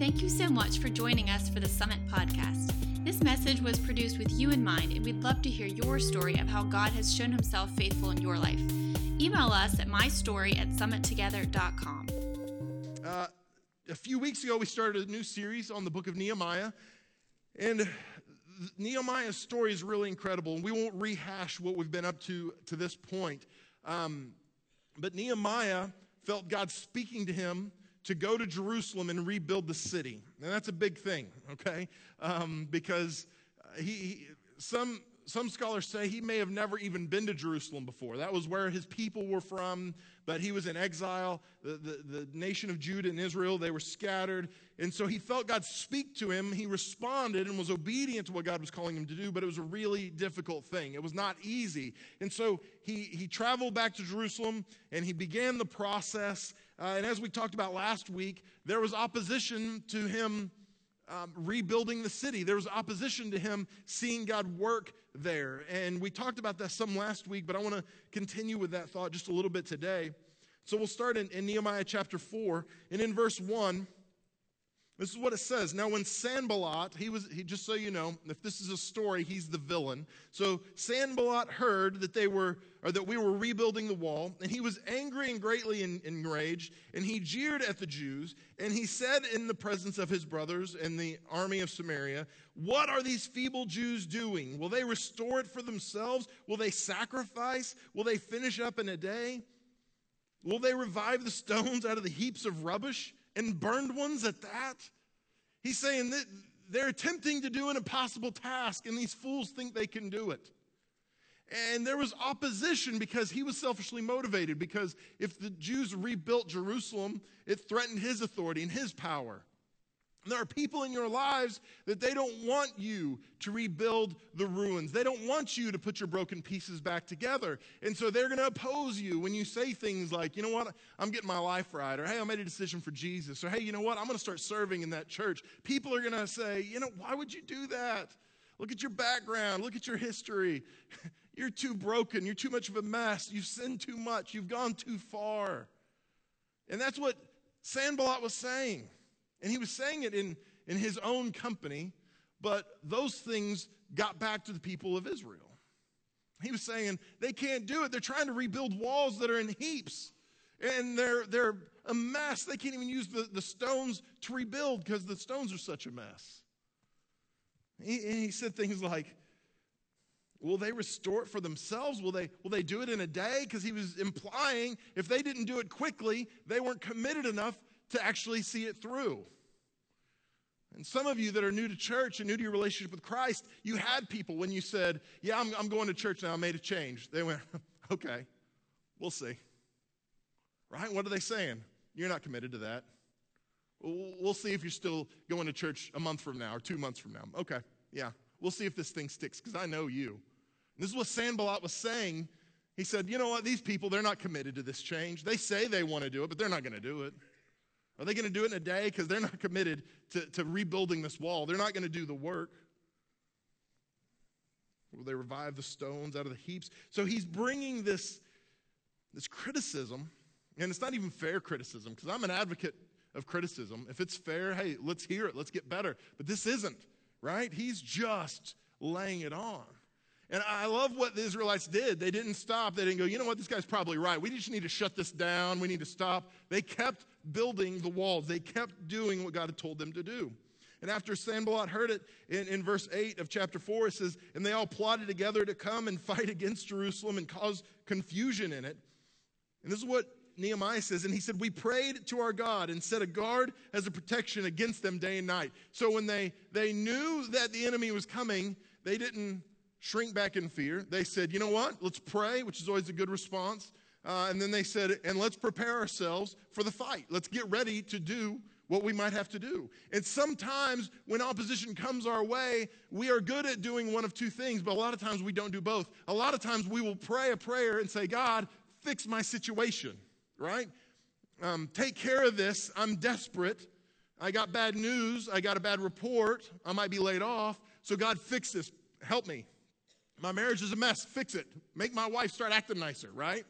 Thank you so much for joining us for the Summit podcast. This message was produced with you in mind, and we'd love to hear your story of how God has shown himself faithful in your life. Email us at mystory at summittogether.com. Uh, a few weeks ago, we started a new series on the book of Nehemiah. And Nehemiah's story is really incredible, and we won't rehash what we've been up to to this point. Um, but Nehemiah felt God speaking to him to go to Jerusalem and rebuild the city. And that's a big thing, okay? Um, because he, he, some, some scholars say he may have never even been to Jerusalem before. That was where his people were from, but he was in exile. The, the, the nation of Judah and Israel, they were scattered. And so he felt God speak to him. He responded and was obedient to what God was calling him to do, but it was a really difficult thing. It was not easy. And so he, he traveled back to Jerusalem and he began the process. Uh, and as we talked about last week, there was opposition to him um, rebuilding the city. There was opposition to him seeing God work there. And we talked about that some last week, but I want to continue with that thought just a little bit today. So we'll start in, in Nehemiah chapter 4. And in verse 1, this is what it says. Now, when Sanballat, he was, he, just so you know, if this is a story, he's the villain. So Sanballat heard that they were, or that we were rebuilding the wall, and he was angry and greatly enraged, and he jeered at the Jews, and he said in the presence of his brothers and the army of Samaria, What are these feeble Jews doing? Will they restore it for themselves? Will they sacrifice? Will they finish up in a day? Will they revive the stones out of the heaps of rubbish? And burned ones at that. He's saying that they're attempting to do an impossible task, and these fools think they can do it. And there was opposition because he was selfishly motivated, because if the Jews rebuilt Jerusalem, it threatened his authority and his power. There are people in your lives that they don't want you to rebuild the ruins. They don't want you to put your broken pieces back together. And so they're going to oppose you when you say things like, you know what, I'm getting my life right, or hey, I made a decision for Jesus, or hey, you know what, I'm going to start serving in that church. People are going to say, you know, why would you do that? Look at your background, look at your history. You're too broken, you're too much of a mess, you've sinned too much, you've gone too far. And that's what Sanballat was saying. And he was saying it in, in his own company, but those things got back to the people of Israel. He was saying they can't do it. They're trying to rebuild walls that are in heaps. And they're, they're a mess. They can't even use the, the stones to rebuild because the stones are such a mess. He, he said things like, Will they restore it for themselves? Will they, will they do it in a day? Because he was implying if they didn't do it quickly, they weren't committed enough to actually see it through. And some of you that are new to church and new to your relationship with Christ, you had people when you said, Yeah, I'm, I'm going to church now, I made a change. They went, Okay, we'll see. Right? What are they saying? You're not committed to that. We'll see if you're still going to church a month from now or two months from now. Okay, yeah, we'll see if this thing sticks because I know you. And this is what Sanballat was saying. He said, You know what? These people, they're not committed to this change. They say they want to do it, but they're not going to do it. Are they going to do it in a day? Because they're not committed to, to rebuilding this wall. They're not going to do the work. Will they revive the stones out of the heaps? So he's bringing this, this criticism, and it's not even fair criticism, because I'm an advocate of criticism. If it's fair, hey, let's hear it, let's get better. But this isn't, right? He's just laying it on. And I love what the Israelites did. They didn't stop. They didn't go, you know what, this guy's probably right. We just need to shut this down. We need to stop. They kept building the walls, they kept doing what God had told them to do. And after Sanballat heard it in, in verse 8 of chapter 4, it says, And they all plotted together to come and fight against Jerusalem and cause confusion in it. And this is what Nehemiah says, and he said, We prayed to our God and set a guard as a protection against them day and night. So when they, they knew that the enemy was coming, they didn't shrink back in fear. They said, you know what? Let's pray, which is always a good response. Uh, and then they said, and let's prepare ourselves for the fight. Let's get ready to do what we might have to do. And sometimes when opposition comes our way, we are good at doing one of two things, but a lot of times we don't do both. A lot of times we will pray a prayer and say, God, fix my situation, right? Um, take care of this. I'm desperate. I got bad news. I got a bad report. I might be laid off. So, God, fix this. Help me. My marriage is a mess. Fix it. Make my wife start acting nicer, right?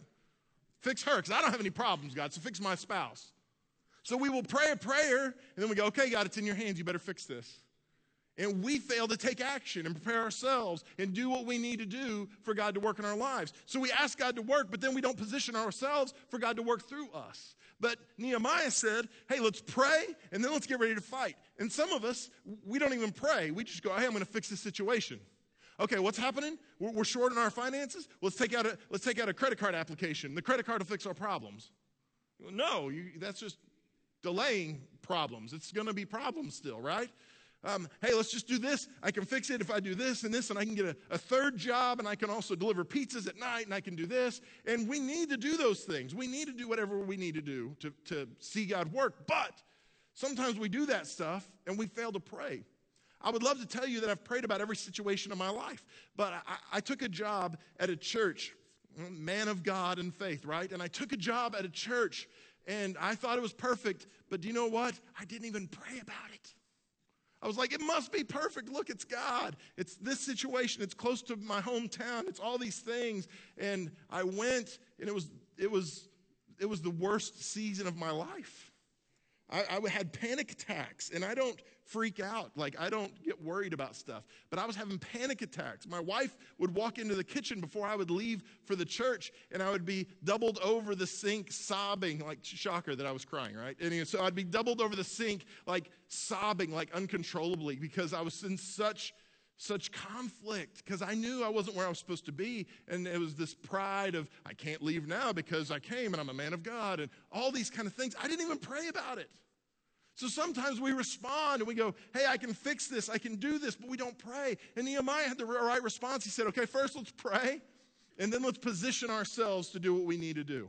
Fix her, because I don't have any problems, God, so fix my spouse. So we will pray a prayer, and then we go, okay, God, it's in your hands. You better fix this. And we fail to take action and prepare ourselves and do what we need to do for God to work in our lives. So we ask God to work, but then we don't position ourselves for God to work through us. But Nehemiah said, hey, let's pray and then let's get ready to fight. And some of us, we don't even pray. We just go, hey, I'm going to fix this situation. Okay, what's happening? We're, we're short on our finances. Let's take out a let's take out a credit card application. The credit card will fix our problems. No, you, that's just delaying problems. It's going to be problems still, right? Um, hey, let's just do this. I can fix it if I do this and this, and I can get a, a, third job, and I can also deliver pizzas at night, and I can do this. And we need to do those things. We need to do whatever we need to do to, to see God work. But sometimes we do that stuff and we fail to pray. I would love to tell you that I've prayed about every situation of my life, but I, I took a job at a church, man of God and faith, right? And I took a job at a church and I thought it was perfect, but do you know what? I didn't even pray about it. I was like, it must be perfect. Look, it's God. It's this situation. It's close to my hometown. It's all these things. And I went, and it was it was it was the worst season of my life. I, I had panic attacks, and I don't freak out. Like, I don't get worried about stuff. But I was having panic attacks. My wife would walk into the kitchen before I would leave for the church, and I would be doubled over the sink sobbing, like, shocker that I was crying, right? And so I'd be doubled over the sink, like, sobbing, like, uncontrollably, because I was in such such conflict because I knew I wasn't where I was supposed to be. And it was this pride of, I can't leave now because I came and I'm a man of God and all these kind of things. I didn't even pray about it. So sometimes we respond and we go, hey, I can fix this, I can do this, but we don't pray. And Nehemiah had the right response. He said, okay, first let's pray, and then let's position ourselves to do what we need to do.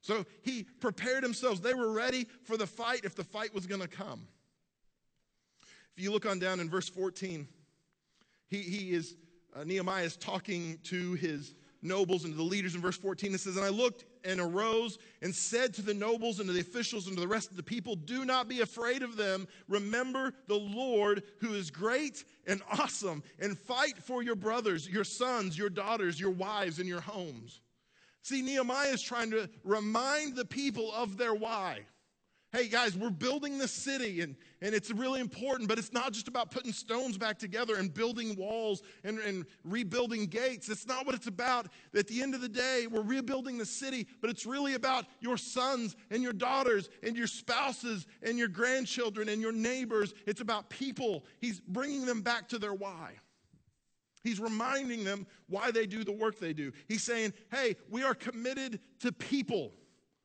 So he prepared himself. They were ready for the fight if the fight was going to come. If you look on down in verse 14, he, he is, uh, Nehemiah is talking to his nobles and to the leaders in verse 14. It says, And I looked and arose and said to the nobles and to the officials and to the rest of the people, Do not be afraid of them. Remember the Lord who is great and awesome, and fight for your brothers, your sons, your daughters, your wives, and your homes. See, Nehemiah is trying to remind the people of their why hey guys, we're building the city and, and it's really important, but it's not just about putting stones back together and building walls and, and rebuilding gates. That's not what it's about. At the end of the day, we're rebuilding the city, but it's really about your sons and your daughters and your spouses and your grandchildren and your neighbors. It's about people. He's bringing them back to their why. He's reminding them why they do the work they do. He's saying, hey, we are committed to people.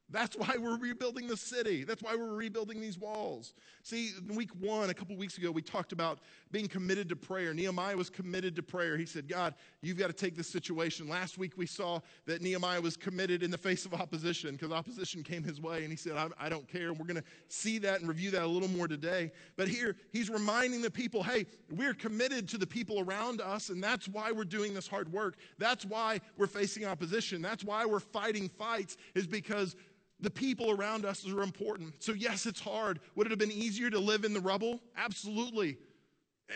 That's why we're rebuilding the city. That's why we're rebuilding these walls. See, in week one, a couple weeks ago, we talked about being committed to prayer. Nehemiah was committed to prayer. He said, God, you've got to take this situation. Last week, we saw that Nehemiah was committed in the face of opposition because opposition came his way. And he said, I, I don't care. We're going to see that and review that a little more today. But here, he's reminding the people hey, we're committed to the people around us. And that's why we're doing this hard work. That's why we're facing opposition. That's why we're fighting fights, is because the people around us are important. So, yes, it's hard. Would it have been easier to live in the rubble? Absolutely.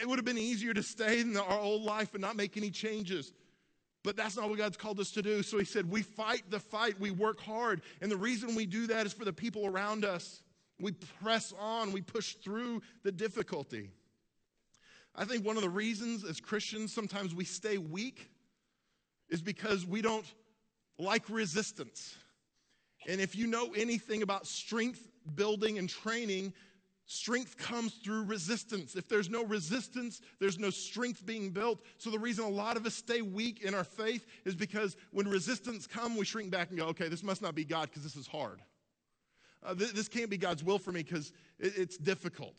It would have been easier to stay in our old life and not make any changes. But that's not what God's called us to do. So he said, We fight the fight, we work hard. And the reason we do that is for the people around us. We press on, we push through the difficulty. I think one of the reasons as Christians sometimes we stay weak is because we don't like resistance. And if you know anything about strength building and training, strength comes through resistance. If there's no resistance, there's no strength being built. So the reason a lot of us stay weak in our faith is because when resistance comes, we shrink back and go, okay, this must not be God because this is hard. Uh, th- this can't be God's will for me because it- it's difficult.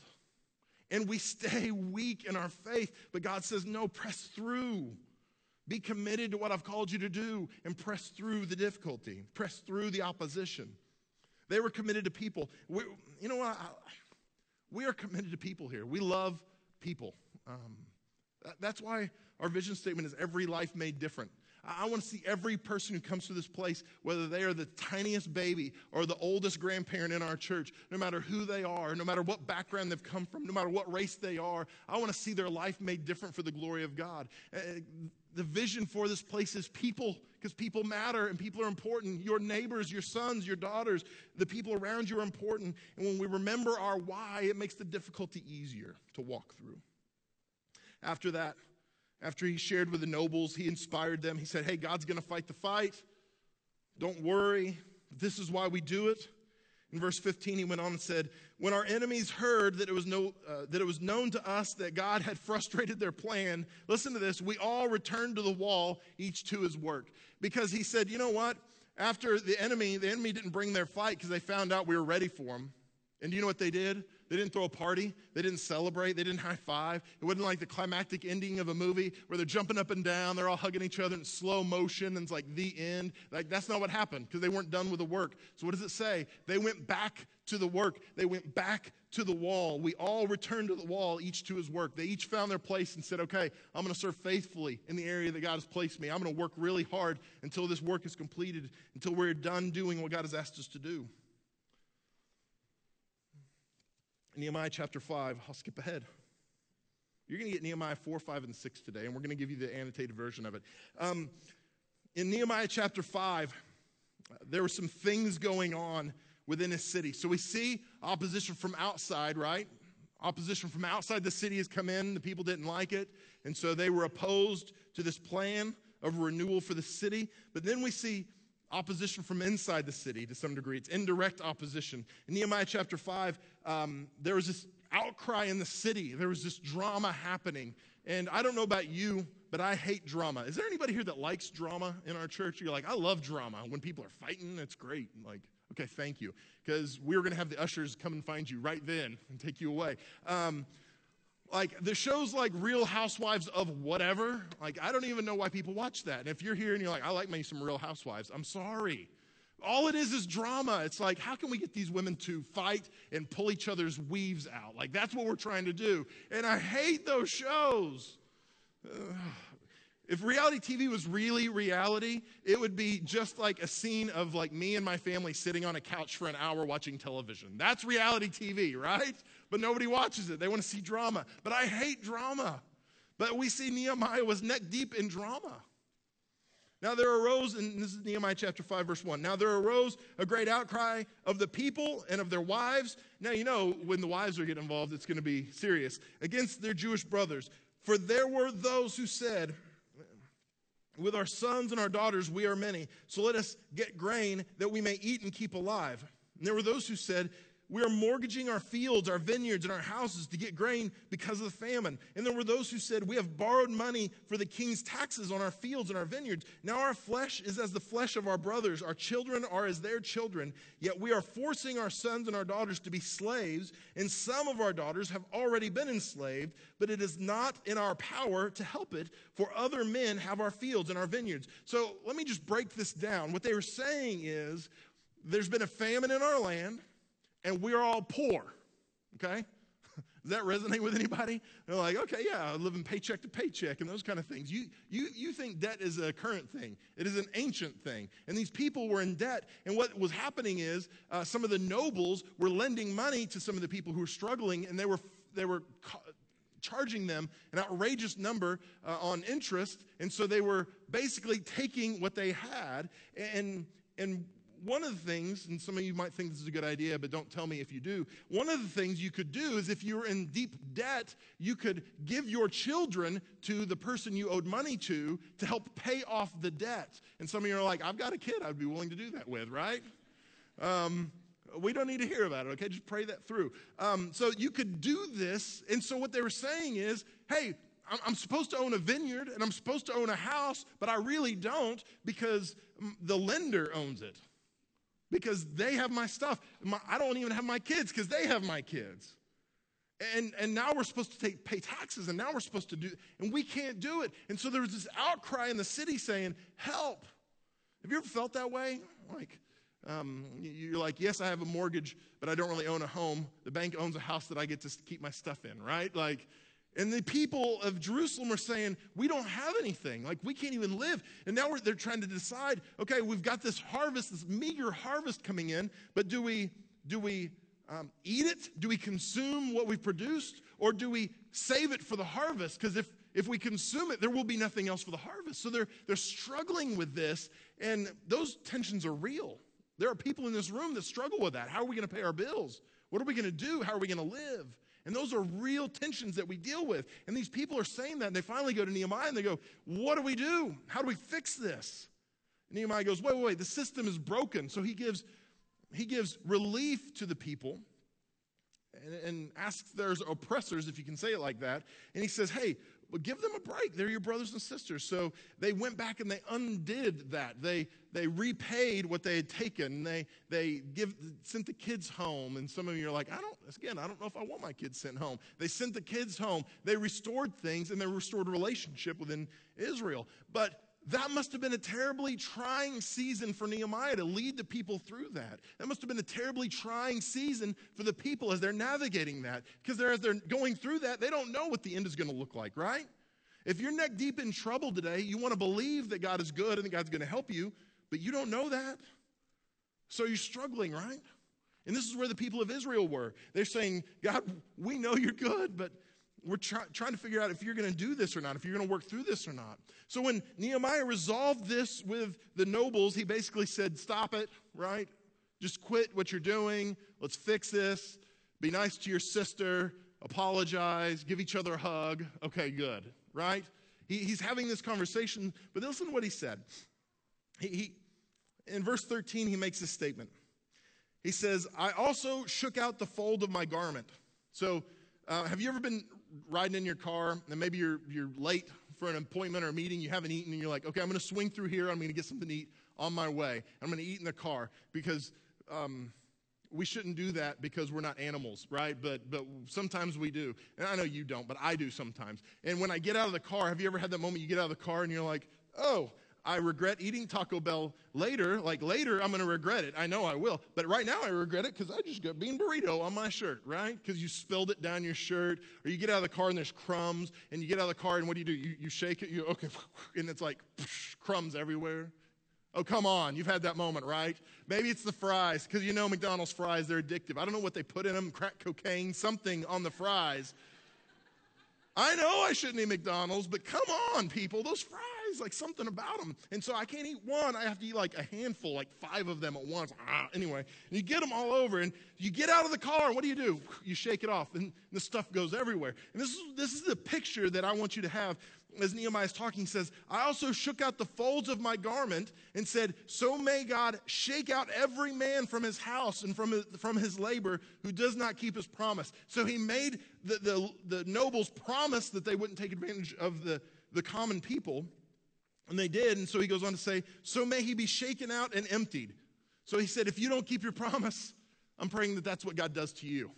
And we stay weak in our faith, but God says, no, press through. Be committed to what I've called you to do and press through the difficulty, press through the opposition. They were committed to people. We, you know what? we are committed to people here. We love people. Um, that, that's why our vision statement is every life made different. I want to see every person who comes to this place, whether they are the tiniest baby or the oldest grandparent in our church, no matter who they are, no matter what background they've come from, no matter what race they are, I want to see their life made different for the glory of God. Uh, the vision for this place is people, because people matter and people are important. Your neighbors, your sons, your daughters, the people around you are important. And when we remember our why, it makes the difficulty easier to walk through. After that, after he shared with the nobles, he inspired them. He said, Hey, God's going to fight the fight. Don't worry. This is why we do it. In verse 15, he went on and said, When our enemies heard that it, was no, uh, that it was known to us that God had frustrated their plan, listen to this, we all returned to the wall, each to his work. Because he said, You know what? After the enemy, the enemy didn't bring their fight because they found out we were ready for them. And do you know what they did? They didn't throw a party. They didn't celebrate. They didn't high five. It wasn't like the climactic ending of a movie where they're jumping up and down. They're all hugging each other in slow motion and it's like the end. Like that's not what happened because they weren't done with the work. So what does it say? They went back to the work. They went back to the wall. We all returned to the wall, each to his work. They each found their place and said, okay, I'm going to serve faithfully in the area that God has placed me. I'm going to work really hard until this work is completed, until we're done doing what God has asked us to do. Nehemiah chapter 5, I'll skip ahead. You're going to get Nehemiah 4, 5, and 6 today, and we're going to give you the annotated version of it. Um, in Nehemiah chapter 5, there were some things going on within a city. So we see opposition from outside, right? Opposition from outside the city has come in. The people didn't like it. And so they were opposed to this plan of renewal for the city. But then we see opposition from inside the city to some degree. It's indirect opposition. In Nehemiah chapter 5, um, there was this outcry in the city, there was this drama happening. And I don't know about you, but I hate drama. Is there anybody here that likes drama in our church? You're like, I love drama. When people are fighting, it's great. Like, okay, thank you. Because we are going to have the ushers come and find you right then and take you away. Um, like the shows like Real Housewives of whatever, like I don't even know why people watch that. And if you're here and you're like, I like me some Real Housewives, I'm sorry. All it is is drama. It's like, how can we get these women to fight and pull each other's weaves out? Like, that's what we're trying to do. And I hate those shows. If reality TV was really reality, it would be just like a scene of like me and my family sitting on a couch for an hour watching television. That's reality TV, right? But nobody watches it. They want to see drama. But I hate drama. But we see Nehemiah was neck deep in drama. Now there arose, and this is Nehemiah chapter 5, verse 1. Now there arose a great outcry of the people and of their wives. Now, you know, when the wives are getting involved, it's going to be serious. Against their Jewish brothers. For there were those who said, with our sons and our daughters, we are many. So let us get grain that we may eat and keep alive. And there were those who said, we are mortgaging our fields, our vineyards, and our houses to get grain because of the famine. And there were those who said, We have borrowed money for the king's taxes on our fields and our vineyards. Now our flesh is as the flesh of our brothers, our children are as their children. Yet we are forcing our sons and our daughters to be slaves, and some of our daughters have already been enslaved, but it is not in our power to help it, for other men have our fields and our vineyards. So let me just break this down. What they were saying is, there's been a famine in our land and we're all poor. Okay? Does that resonate with anybody? They're like, okay, yeah, living paycheck to paycheck and those kind of things. You, you, you think debt is a current thing. It is an ancient thing. And these people were in debt. And what was happening is uh, some of the nobles were lending money to some of the people who were struggling, and they were, they were ca- charging them an outrageous number uh, on interest. And so they were basically taking what they had and and one of the things, and some of you might think this is a good idea, but don't tell me if you do. One of the things you could do is if you were in deep debt, you could give your children to the person you owed money to to help pay off the debt. And some of you are like, I've got a kid I'd be willing to do that with, right? Um, we don't need to hear about it, okay? Just pray that through. Um, so you could do this. And so what they were saying is, hey, I'm supposed to own a vineyard and I'm supposed to own a house, but I really don't because the lender owns it because they have my stuff. My, I don't even have my kids because they have my kids. And, and now we're supposed to take, pay taxes, and now we're supposed to do, and we can't do it. And so there was this outcry in the city saying, Help. Have you ever felt that way? Like, um, you're like, Yes, I have a mortgage, but I don't really own a home. The bank owns a house that I get to keep my stuff in, right? Like, and the people of Jerusalem are saying, We don't have anything. Like, we can't even live. And now they're trying to decide okay, we've got this harvest, this meager harvest coming in, but do we, do we um, eat it? Do we consume what we've produced? Or do we save it for the harvest? Because if, if we consume it, there will be nothing else for the harvest. So they're, they're struggling with this, and those tensions are real. There are people in this room that struggle with that. How are we going to pay our bills? What are we going to do? How are we going to live? And those are real tensions that we deal with. And these people are saying that, and they finally go to Nehemiah and they go, What do we do? How do we fix this? And Nehemiah goes, Wait, wait, wait, the system is broken. So he gives, he gives relief to the people and, and asks their oppressors, if you can say it like that. And he says, Hey, but give them a break. They're your brothers and sisters. So they went back and they undid that. They, they repaid what they had taken. They, they give, sent the kids home. And some of you are like, I don't, again, I don't know if I want my kids sent home. They sent the kids home. They restored things and they restored relationship within Israel. But that must have been a terribly trying season for Nehemiah to lead the people through that. That must have been a terribly trying season for the people as they're navigating that. Because as they're going through that, they don't know what the end is going to look like, right? If you're neck deep in trouble today, you want to believe that God is good and that God's going to help you, but you don't know that. So you're struggling, right? And this is where the people of Israel were. They're saying, God, we know you're good, but we're try, trying to figure out if you're going to do this or not, if you're going to work through this or not. So when Nehemiah resolved this with the nobles, he basically said, Stop it, right? Just quit what you're doing. Let's fix this. Be nice to your sister. Apologize. Give each other a hug. Okay, good, right? He, he's having this conversation, but listen to what he said. He, he, in verse 13, he makes this statement. He says, I also shook out the fold of my garment. So, uh, have you ever been riding in your car and maybe you're, you're late for an appointment or a meeting, you haven't eaten, and you're like, okay, I'm going to swing through here. I'm going to get something to eat on my way. I'm going to eat in the car because um, we shouldn't do that because we're not animals, right? But, but sometimes we do. And I know you don't, but I do sometimes. And when I get out of the car, have you ever had that moment you get out of the car and you're like, oh, I regret eating Taco Bell later. Like later, I'm going to regret it. I know I will. But right now, I regret it because I just got bean burrito on my shirt, right? Because you spilled it down your shirt. Or you get out of the car and there's crumbs. And you get out of the car and what do you do? You, you shake it. You okay, and it's like crumbs everywhere. Oh, come on. You've had that moment, right? Maybe it's the fries because you know McDonald's fries, they're addictive. I don't know what they put in them crack cocaine, something on the fries. I know I shouldn't eat McDonald's, but come on, people. Those fries like something about them. And so I can't eat one. I have to eat like a handful, like five of them at once. Ah, anyway, and you get them all over and you get out of the car. And what do you do? You shake it off and the stuff goes everywhere. And this is, this is the picture that I want you to have as Nehemiah is talking, He says, I also shook out the folds of my garment and said, So may God shake out every man from his house and from his, from his labor who does not keep his promise. So he made the, the, the nobles promise that they wouldn't take advantage of the, the common people. And they did. And so he goes on to say, So may he be shaken out and emptied. So he said, If you don't keep your promise, I'm praying that that's what God does to you.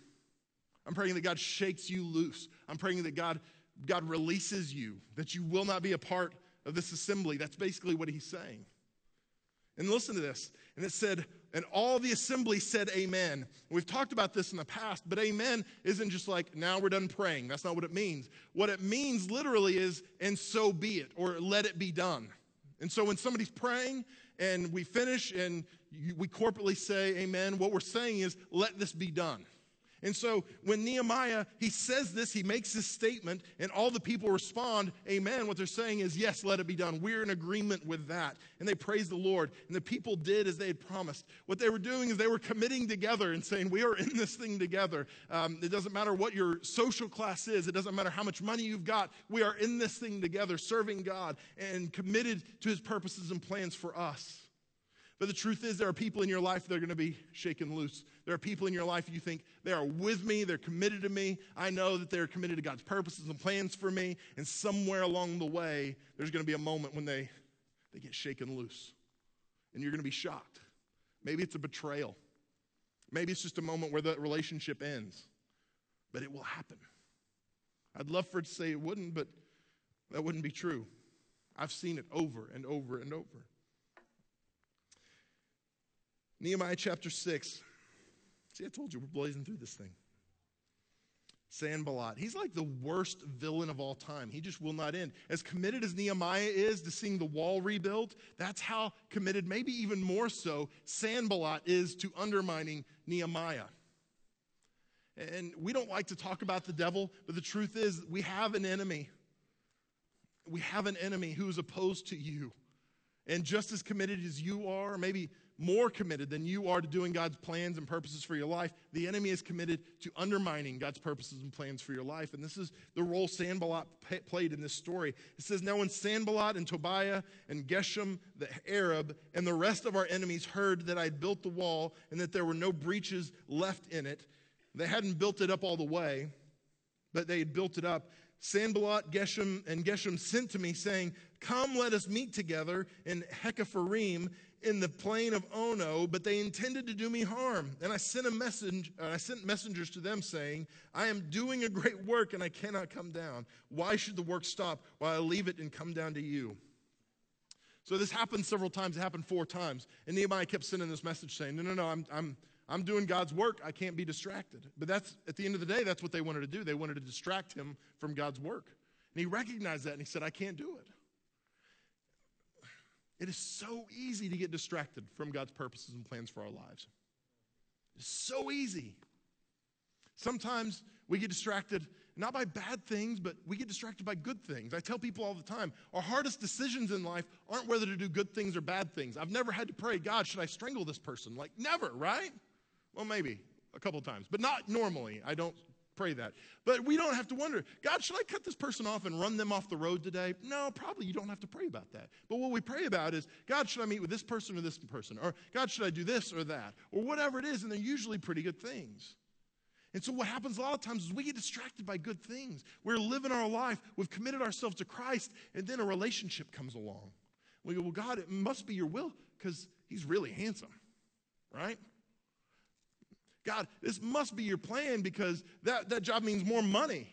I'm praying that God shakes you loose. I'm praying that God, God releases you, that you will not be a part of this assembly. That's basically what he's saying. And listen to this. And it said, and all the assembly said amen. We've talked about this in the past, but amen isn't just like, now we're done praying. That's not what it means. What it means literally is, and so be it, or let it be done. And so when somebody's praying and we finish and we corporately say amen, what we're saying is, let this be done. And so when Nehemiah, he says this, he makes this statement, and all the people respond, Amen. What they're saying is, Yes, let it be done. We're in agreement with that. And they praise the Lord. And the people did as they had promised. What they were doing is they were committing together and saying, We are in this thing together. Um, it doesn't matter what your social class is, it doesn't matter how much money you've got. We are in this thing together, serving God and committed to his purposes and plans for us. But the truth is, there are people in your life that are going to be shaken loose. There are people in your life you think they are with me, they're committed to me. I know that they're committed to God's purposes and plans for me. And somewhere along the way, there's going to be a moment when they, they get shaken loose. And you're going to be shocked. Maybe it's a betrayal. Maybe it's just a moment where the relationship ends. But it will happen. I'd love for it to say it wouldn't, but that wouldn't be true. I've seen it over and over and over. Nehemiah chapter 6. See, I told you we're blazing through this thing. Sanballat. He's like the worst villain of all time. He just will not end. As committed as Nehemiah is to seeing the wall rebuilt, that's how committed, maybe even more so, Sanballat is to undermining Nehemiah. And we don't like to talk about the devil, but the truth is we have an enemy. we have an enemy who is opposed to you and just as committed as you are, maybe more committed than you are to doing God's plans and purposes for your life, the enemy is committed to undermining God's purposes and plans for your life. And this is the role Sanballat played in this story. It says, Now when Sanballat and Tobiah and Geshem the Arab and the rest of our enemies heard that I had built the wall and that there were no breaches left in it, they hadn't built it up all the way, but they had built it up. Sanballat, Geshem, and Geshem sent to me, saying, Come, let us meet together in Hakkephirim in the plain of Ono, but they intended to do me harm. And I sent a message, uh, I sent messengers to them saying, I am doing a great work and I cannot come down. Why should the work stop while I leave it and come down to you? So this happened several times. It happened four times. And Nehemiah kept sending this message saying, No, no, no, I'm, I'm, I'm doing God's work. I can't be distracted. But that's, at the end of the day, that's what they wanted to do. They wanted to distract him from God's work. And he recognized that and he said, I can't do it. It is so easy to get distracted from God's purposes and plans for our lives. It's so easy. Sometimes we get distracted not by bad things, but we get distracted by good things. I tell people all the time our hardest decisions in life aren't whether to do good things or bad things. I've never had to pray, God, should I strangle this person? Like, never, right? Well, maybe a couple times, but not normally. I don't pray that. But we don't have to wonder, God, should I cut this person off and run them off the road today? No, probably you don't have to pray about that. But what we pray about is, God, should I meet with this person or this person? Or God, should I do this or that? Or whatever it is, and they're usually pretty good things. And so, what happens a lot of times is we get distracted by good things. We're living our life, we've committed ourselves to Christ, and then a relationship comes along. We go, Well, God, it must be your will because he's really handsome, right? God, this must be your plan because that, that job means more money.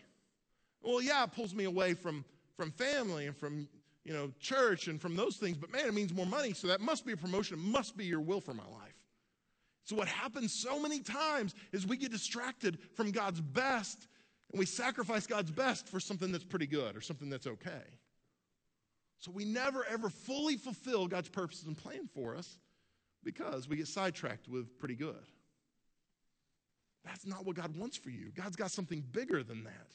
Well, yeah, it pulls me away from, from family and from you know church and from those things, but man, it means more money, so that must be a promotion. It must be your will for my life. So what happens so many times is we get distracted from God's best and we sacrifice God's best for something that's pretty good or something that's okay. So we never ever fully fulfill God's purposes and plan for us because we get sidetracked with pretty good. That's not what God wants for you. God's got something bigger than that.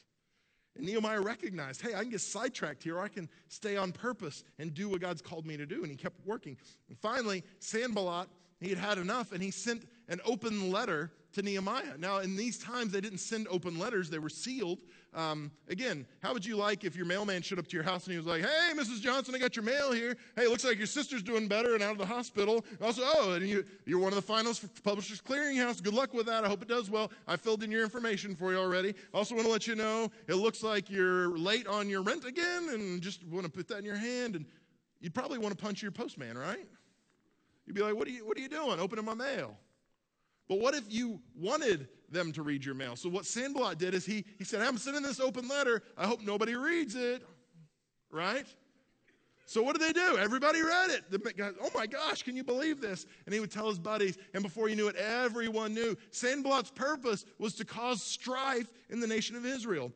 And Nehemiah recognized, hey, I can get sidetracked here, or I can stay on purpose and do what God's called me to do. And he kept working. And finally, Sanballat, he had had enough, and he sent an open letter to Nehemiah. Now, in these times, they didn't send open letters, they were sealed. Um, again, how would you like if your mailman showed up to your house and he was like, Hey, Mrs. Johnson, I got your mail here. Hey, looks like your sister's doing better and out of the hospital. Also, oh, and you, you're one of the finalists for Publishers Clearinghouse. Good luck with that. I hope it does well. I filled in your information for you already. Also, want to let you know it looks like you're late on your rent again and just want to put that in your hand. And you'd probably want to punch your postman, right? You'd be like, What are you, what are you doing? Opening my mail. But what if you wanted them to read your mail? So what Sanballat did is he, he said, I'm sending this open letter. I hope nobody reads it. Right? So what did they do? Everybody read it. The guy, oh my gosh, can you believe this? And he would tell his buddies, and before you knew it, everyone knew. Sanballat's purpose was to cause strife in the nation of Israel.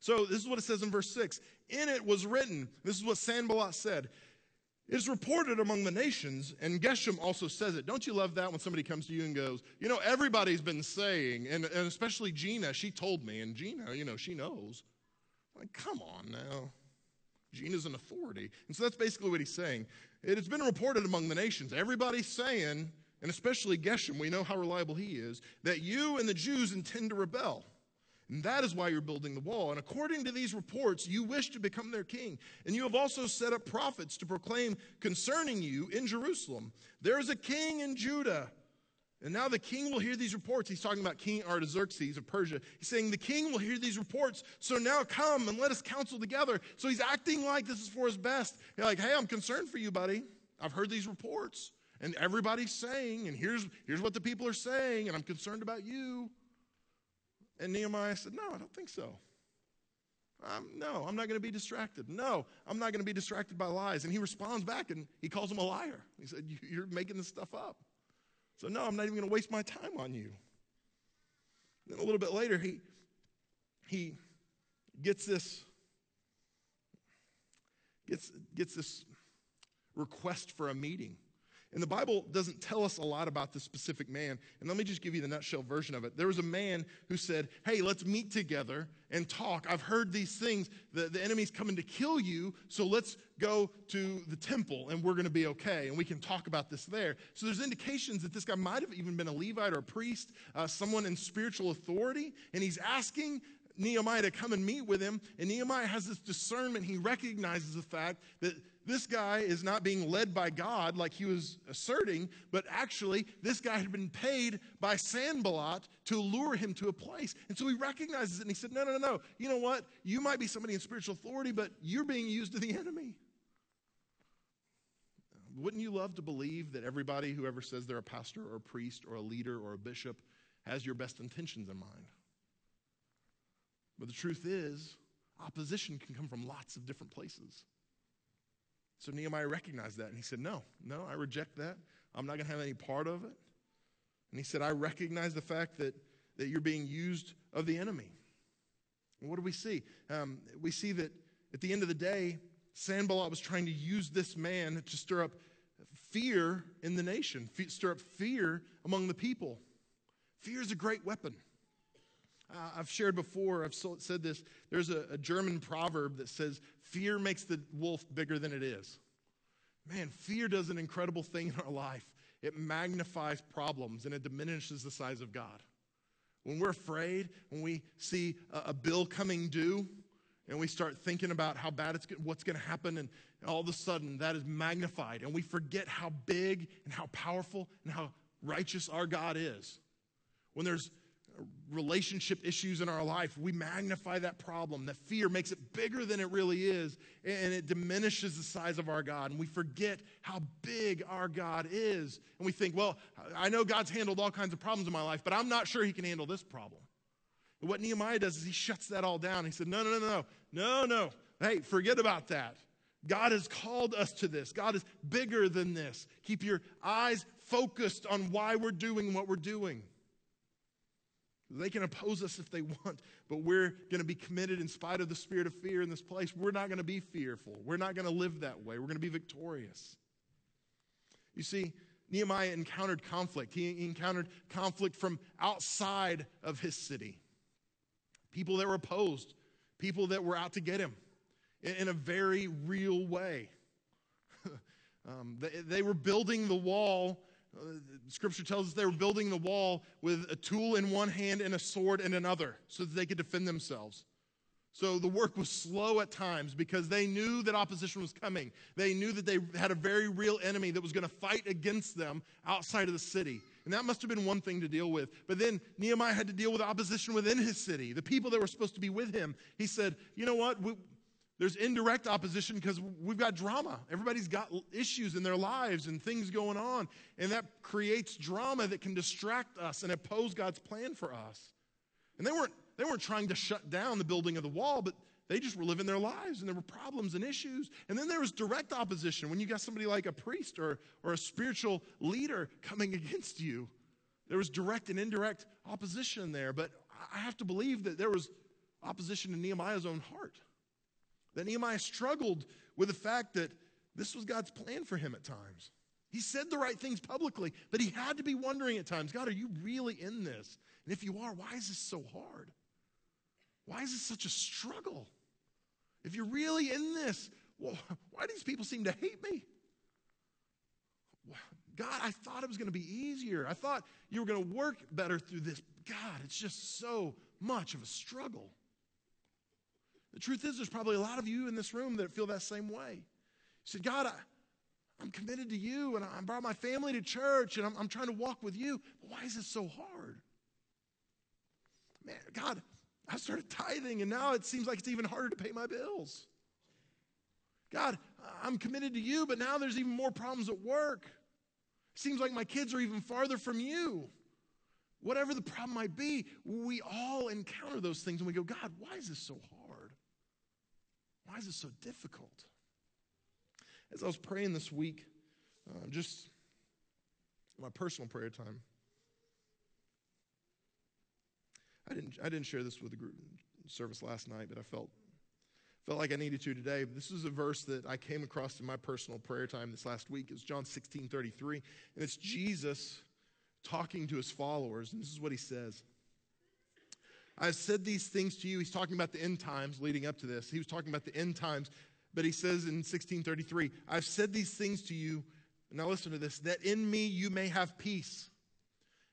So this is what it says in verse 6. In it was written, this is what Sanballat said, is reported among the nations, and Geshem also says it. Don't you love that when somebody comes to you and goes, You know, everybody's been saying, and, and especially Gina, she told me, and Gina, you know, she knows. Like, come on now. Gina's an authority. And so that's basically what he's saying. It has been reported among the nations. Everybody's saying, and especially Geshem, we know how reliable he is, that you and the Jews intend to rebel. And that is why you're building the wall. And according to these reports, you wish to become their king. And you have also set up prophets to proclaim concerning you in Jerusalem there is a king in Judah. And now the king will hear these reports. He's talking about King Artaxerxes of Persia. He's saying, The king will hear these reports. So now come and let us counsel together. So he's acting like this is for his best. Like, Hey, I'm concerned for you, buddy. I've heard these reports. And everybody's saying, and here's, here's what the people are saying, and I'm concerned about you. And Nehemiah said, No, I don't think so. Um, no, I'm not going to be distracted. No, I'm not going to be distracted by lies. And he responds back and he calls him a liar. He said, You're making this stuff up. So, no, I'm not even going to waste my time on you. Then a little bit later, he, he gets this gets, gets this request for a meeting. And the Bible doesn't tell us a lot about this specific man. And let me just give you the nutshell version of it. There was a man who said, Hey, let's meet together and talk. I've heard these things. The, the enemy's coming to kill you, so let's go to the temple and we're going to be okay. And we can talk about this there. So there's indications that this guy might have even been a Levite or a priest, uh, someone in spiritual authority. And he's asking Nehemiah to come and meet with him. And Nehemiah has this discernment. He recognizes the fact that this guy is not being led by God like he was asserting, but actually, this guy had been paid by Sanballat to lure him to a place. And so he recognizes it and he said, No, no, no, no. You know what? You might be somebody in spiritual authority, but you're being used to the enemy. Wouldn't you love to believe that everybody who ever says they're a pastor or a priest or a leader or a bishop has your best intentions in mind? But the truth is, opposition can come from lots of different places. So Nehemiah recognized that and he said, No, no, I reject that. I'm not going to have any part of it. And he said, I recognize the fact that, that you're being used of the enemy. And what do we see? Um, we see that at the end of the day, Sanballat was trying to use this man to stir up fear in the nation, stir up fear among the people. Fear is a great weapon. Uh, I've shared before, I've said this. There's a, a German proverb that says, Fear makes the wolf bigger than it is. Man, fear does an incredible thing in our life. It magnifies problems and it diminishes the size of God. When we're afraid, when we see a, a bill coming due, and we start thinking about how bad it's what's going to happen, and all of a sudden that is magnified, and we forget how big and how powerful and how righteous our God is. When there's relationship issues in our life, we magnify that problem. That fear makes it bigger than it really is, and it diminishes the size of our God. And we forget how big our God is. And we think, well, I know God's handled all kinds of problems in my life, but I'm not sure He can handle this problem. And what Nehemiah does is he shuts that all down. He said, no, no, no, no, no, no. Hey, forget about that. God has called us to this. God is bigger than this. Keep your eyes focused on why we're doing what we're doing. They can oppose us if they want, but we're going to be committed in spite of the spirit of fear in this place. We're not going to be fearful. We're not going to live that way. We're going to be victorious. You see, Nehemiah encountered conflict. He encountered conflict from outside of his city. People that were opposed, people that were out to get him in, a very real way. um, they, they were building the wall Uh, scripture tells us they were building the wall with a tool in one hand and a sword in another so that they could defend themselves. So the work was slow at times because they knew that opposition was coming. They knew that they had a very real enemy that was going to fight against them outside of the city. And that must have been one thing to deal with. But then Nehemiah had to deal with opposition within his city, the people that were supposed to be with him. He said, You know what? We, there's indirect opposition because we've got drama. Everybody's got issues in their lives and things going on. And that creates drama that can distract us and oppose God's plan for us. And they weren't, they weren't trying to shut down the building of the wall, but they just were living their lives and there were problems and issues. And then there was direct opposition when you got somebody like a priest or, or a spiritual leader coming against you. There was direct and indirect opposition there. But I have to believe that there was opposition in Nehemiah's own heart that Nehemiah struggled with the fact that this was God's plan for him at times. He said the right things publicly, but he had to be wondering at times God, are you really in this? And if you are, why is this so hard? Why is this such a struggle? If you're really in this, well, why do these people seem to hate me? God, I thought it was going to be easier. I thought you were going to work better through this. God, it's just so much of a struggle. The truth is, there's probably a lot of you in this room that feel that same way. You said, God, I, I'm committed to you and I brought my family to church and I'm, I'm trying to walk with you. But why is this so hard? Man, God, I started tithing and now it seems like it's even harder to pay my bills. God, I'm committed to you, but now there's even more problems at work. It Seems like my kids are even farther from you. Whatever the problem might be, we all encounter those things and we go, God, why is this so hard? Why is it so difficult? As I was praying this week, uh, just my personal prayer time, I didn't, I didn't share this with the group service last night, but I felt, felt like I needed to today. This is a verse that I came across in my personal prayer time this last week. It's John 16 33. And it's Jesus talking to his followers. And this is what he says I've said these things to you. He's talking about the end times leading up to this. He was talking about the end times. But he says in 1633, I've said these things to you. Now listen to this that in me you may have peace.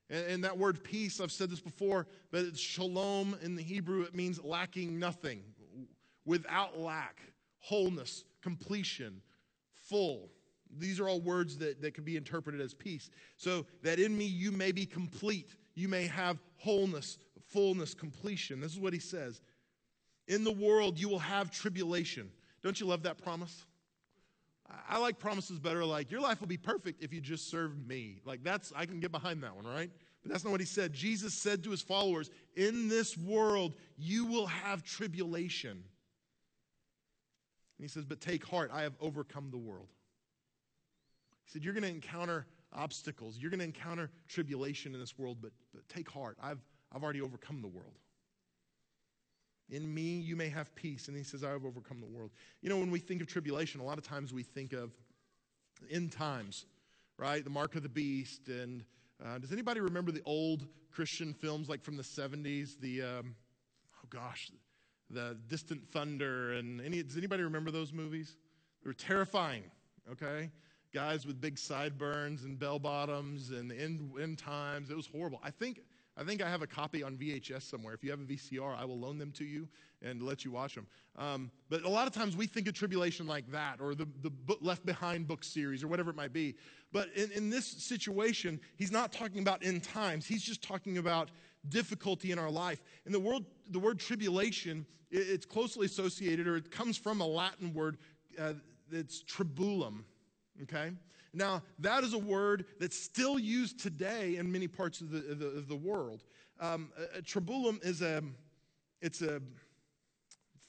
And, and that word peace, I've said this before, but it's shalom in the Hebrew. It means lacking nothing, without lack, wholeness, completion, full. These are all words that, that can be interpreted as peace. So that in me you may be complete, you may have wholeness, fullness, completion. This is what he says. In the world you will have tribulation. Don't you love that promise? I like promises better like your life will be perfect if you just serve me. Like that's I can get behind that one, right? But that's not what he said. Jesus said to his followers, "In this world you will have tribulation." And he says, But take heart, I have overcome the world. He said, You're going to encounter obstacles, you're going to encounter tribulation in this world, but, but take heart, I've, I've already overcome the world. In me, you may have peace. And he says, I have overcome the world. You know, when we think of tribulation, a lot of times we think of end times, right? The mark of the beast. And uh, does anybody remember the old Christian films like from the 70s? The, um, oh gosh, the Distant Thunder, and any, does anybody remember those movies? They were terrifying, okay? Guys with big sideburns and bell bottoms and end, end times. It was horrible. I think, I think I have a copy on VHS somewhere. If you have a VCR, I will loan them to you and let you watch them. Um, but a lot of times we think of tribulation like that, or the, the Left Behind book series, or whatever it might be. But in, in this situation, he's not talking about end times. He's just talking about difficulty in our life. And the word, the word tribulation, it's closely associated, or it comes from a Latin word. Uh, it's tribulum. Okay? Now, that is a word that's still used today in many parts of the, the, of the world. Um, a, a tribulum is a, it's a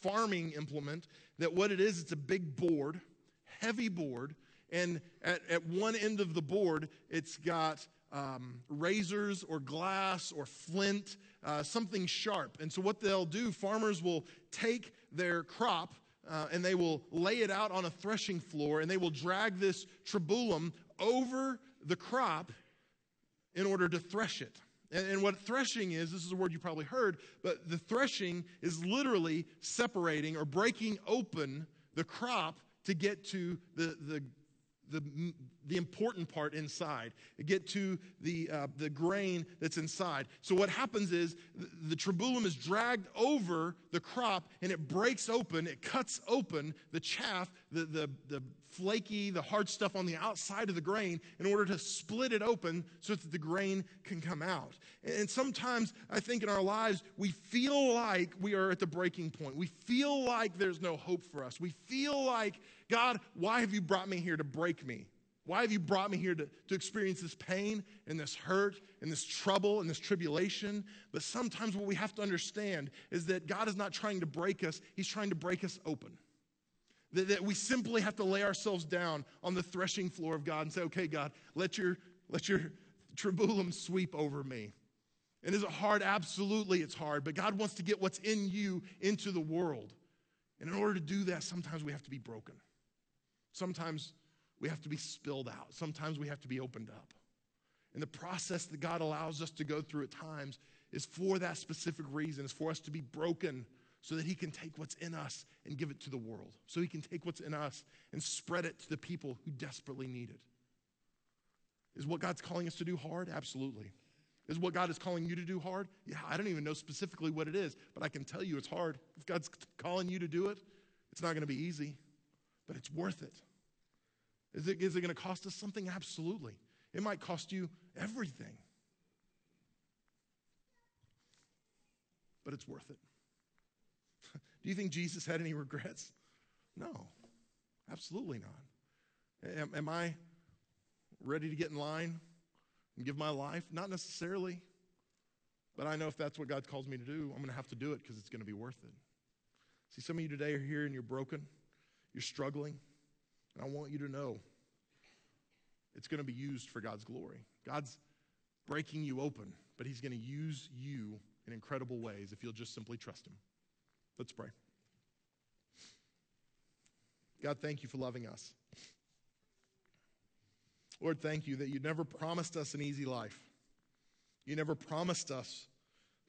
farming implement that what it is, it's a big board, heavy board, and at, at one end of the board, it's got um, razors or glass or flint, uh, something sharp. And so, what they'll do, farmers will take their crop uh, and they will lay it out on a threshing floor and they will drag this tribulum over the crop in order to thresh it. And, and, what threshing is, this is a word you probably heard, but the threshing is literally separating or breaking open the crop to get to the, the, the, the important part inside, get to the, uh, the grain that's inside. So, what happens is the, the tribulum is dragged over the crop and it breaks open, it cuts open the chaff, the, the, the flaky, the hard stuff on the outside of the grain in order to split it open so that the grain can come out. And sometimes I think in our lives, we feel like we are at the breaking point. We feel like there's no hope for us. We feel like, God, why have you brought me here to break me? Why have you brought me here to, to experience this pain and this hurt and this trouble and this tribulation? But sometimes what we have to understand is that God is not trying to break us, He's trying to break us open. That, that we simply have to lay ourselves down on the threshing floor of God and say, okay, God, let your, let your tribulum sweep over me. And is it hard? Absolutely, it's hard. But God wants to get what's in you into the world. And in order to do that, sometimes we have to be broken. Sometimes we have to be spilled out. Sometimes we have to be opened up. And the process that God allows us to go through at times is for that specific reason, is for us to be broken so that he can take what's in us and give it to the world. So he can take what's in us and spread it to the people who desperately need it. Is what God's calling us to do hard? Absolutely. Is what God is calling you to do hard? Yeah, I don't even know specifically what it is, but I can tell you it's hard. If God's calling you to do it, it's not going to be easy, but it's worth it. Is it, is it going to cost us something? Absolutely. It might cost you everything, but it's worth it. Do you think Jesus had any regrets? No, absolutely not. Am, am I ready to get in line and give my life? Not necessarily. But I know if that's what God calls me to do, I'm going to have to do it because it's going to be worth it. See, some of you today are here and you're broken, you're struggling, and I want you to know it's going to be used for God's glory. God's breaking you open, but He's going to use you in incredible ways if you'll just simply trust Him. Let's pray. God, thank you for loving us. Lord, thank you that you never promised us an easy life. You never promised us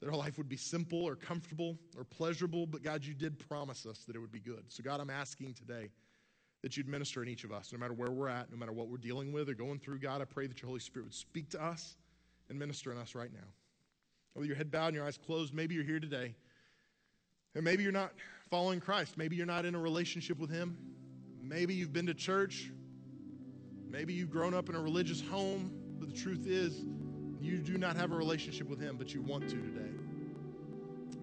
that our life would be simple or comfortable or pleasurable, but God, you did promise us that it would be good. So, God, I'm asking today that you'd minister in each of us, no matter where we're at, no matter what we're dealing with or going through. God, I pray that your Holy Spirit would speak to us and minister in us right now. With your head bowed and your eyes closed, maybe you're here today, and maybe you're not following Christ. Maybe you're not in a relationship with Him. Maybe you've been to church. Maybe you've grown up in a religious home, but the truth is, you do not have a relationship with Him, but you want to today.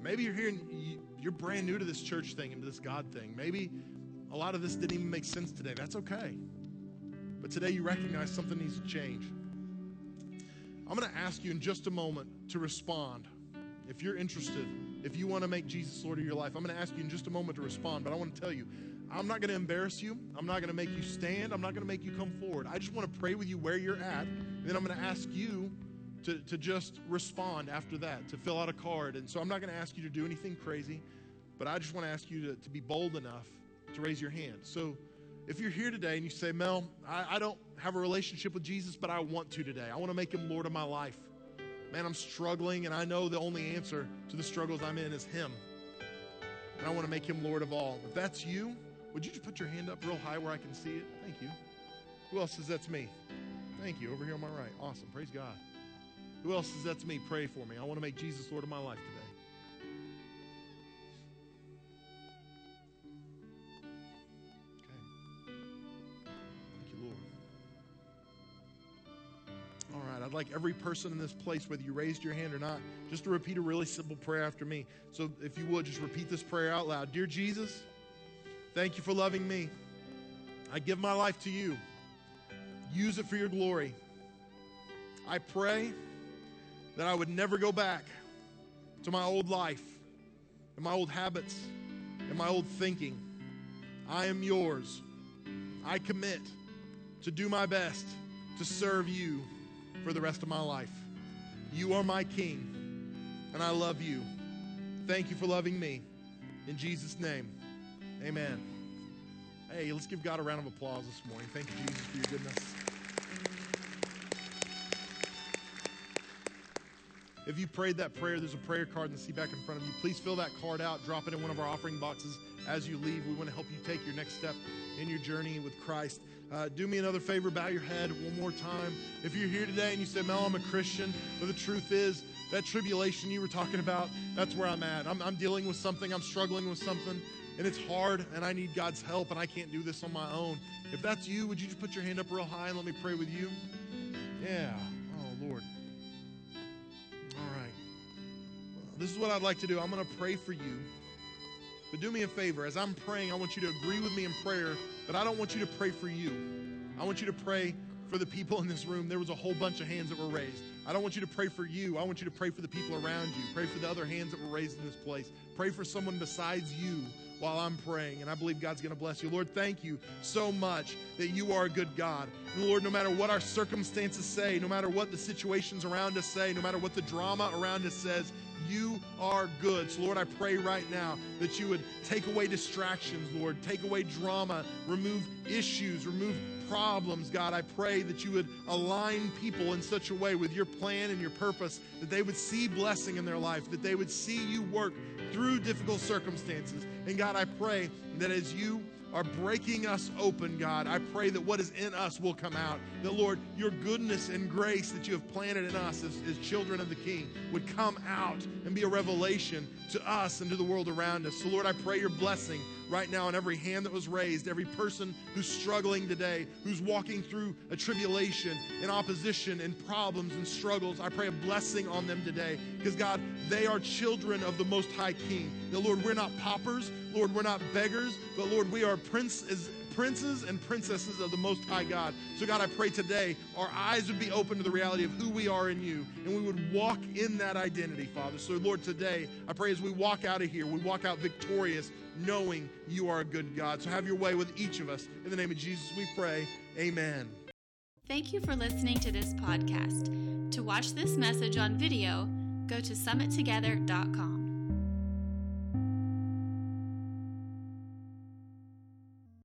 Maybe you're here and you're brand new to this church thing and to this God thing. Maybe a lot of this didn't even make sense today. That's okay. But today you recognize something needs to change. I'm going to ask you in just a moment to respond. If you're interested, if you want to make Jesus Lord of your life, I'm going to ask you in just a moment to respond. But I want to tell you, I'm not going to embarrass you. I'm not going to make you stand. I'm not going to make you come forward. I just want to pray with you where you're at. And then I'm going to ask you to, to just respond after that, to fill out a card. And so I'm not going to ask you to do anything crazy, but I just want to ask you to, to be bold enough to raise your hand. So if you're here today and you say, Mel, I, I don't have a relationship with Jesus, but I want to today, I want to make him Lord of my life. Man, I'm struggling, and I know the only answer to the struggles I'm in is him. And I want to make him Lord of all. If that's you, would you just put your hand up real high where I can see it? Thank you. Who else says that's me? Thank you. Over here on my right. Awesome. Praise God. Who else says that's me? Pray for me. I want to make Jesus Lord of my life today. I'd like every person in this place, whether you raised your hand or not, just to repeat a really simple prayer after me. So if you would, just repeat this prayer out loud. Dear Jesus, thank you for loving me. I give my life to you. Use it for your glory. I pray that I would never go back to my old life and my old habits and my old thinking. I am yours. I commit to do my best to serve you for the rest of my life. You are my King, and I love you. Thank you for loving me. In Jesus' name, amen. Hey, let's give God a round of applause this morning. Thank you, Jesus, for your goodness. If you prayed that prayer, there's a prayer card in the seat back in front of you. Please fill that card out, drop it in one of our offering boxes as you leave. We want to help you take your next step in your journey with Christ. Uh, do me another favor, bow your head one more time. If you're here today and you say, Mel, I'm a Christian, but the truth is, that tribulation you were talking about, that's where I'm at. I'm, I'm dealing with something, I'm struggling with something, and it's hard, and I need God's help, and I can't do this on my own. If that's you, would you just put your hand up real high and let me pray with you? Yeah. Oh, Lord. This is what I'd like to do. I'm going to pray for you. But do me a favor. As I'm praying, I want you to agree with me in prayer, but I don't want you to pray for you. I want you to pray for the people in this room. There was a whole bunch of hands that were raised. I don't want you to pray for you. I want you to pray for the people around you. Pray for the other hands that were raised in this place. Pray for someone besides you while I'm praying. And I believe God's going to bless you. Lord, thank you so much that you are a good God. Lord, no matter what our circumstances say, no matter what the situations around us say, no matter what the drama around us says, you are good. So, Lord, I pray right now that you would take away distractions, Lord, take away drama, remove issues, remove problems, God. I pray that you would align people in such a way with your plan and your purpose that they would see blessing in their life, that they would see you work through difficult circumstances. And God, I pray that as you are breaking us open, God. I pray that what is in us will come out. That, Lord, your goodness and grace that you have planted in us as, as children of the King would come out and be a revelation to us and to the world around us. So, Lord, I pray your blessing right now on every hand that was raised, every person who's struggling today, who's walking through a tribulation and opposition and problems and struggles. I pray a blessing on them today because, God, they are children of the Most High King. Now, Lord, we're not paupers. Lord, we're not beggars, but Lord, we are princes, princes and princesses of the Most High God. So, God, I pray today our eyes would be open to the reality of who we are in you, and we would walk in that identity, Father. So, Lord, today, I pray as we walk out of here, we walk out victorious, knowing you are a good God. So, have your way with each of us. In the name of Jesus, we pray. Amen. Thank you for listening to this podcast. To watch this message on video, go to summittogether.com.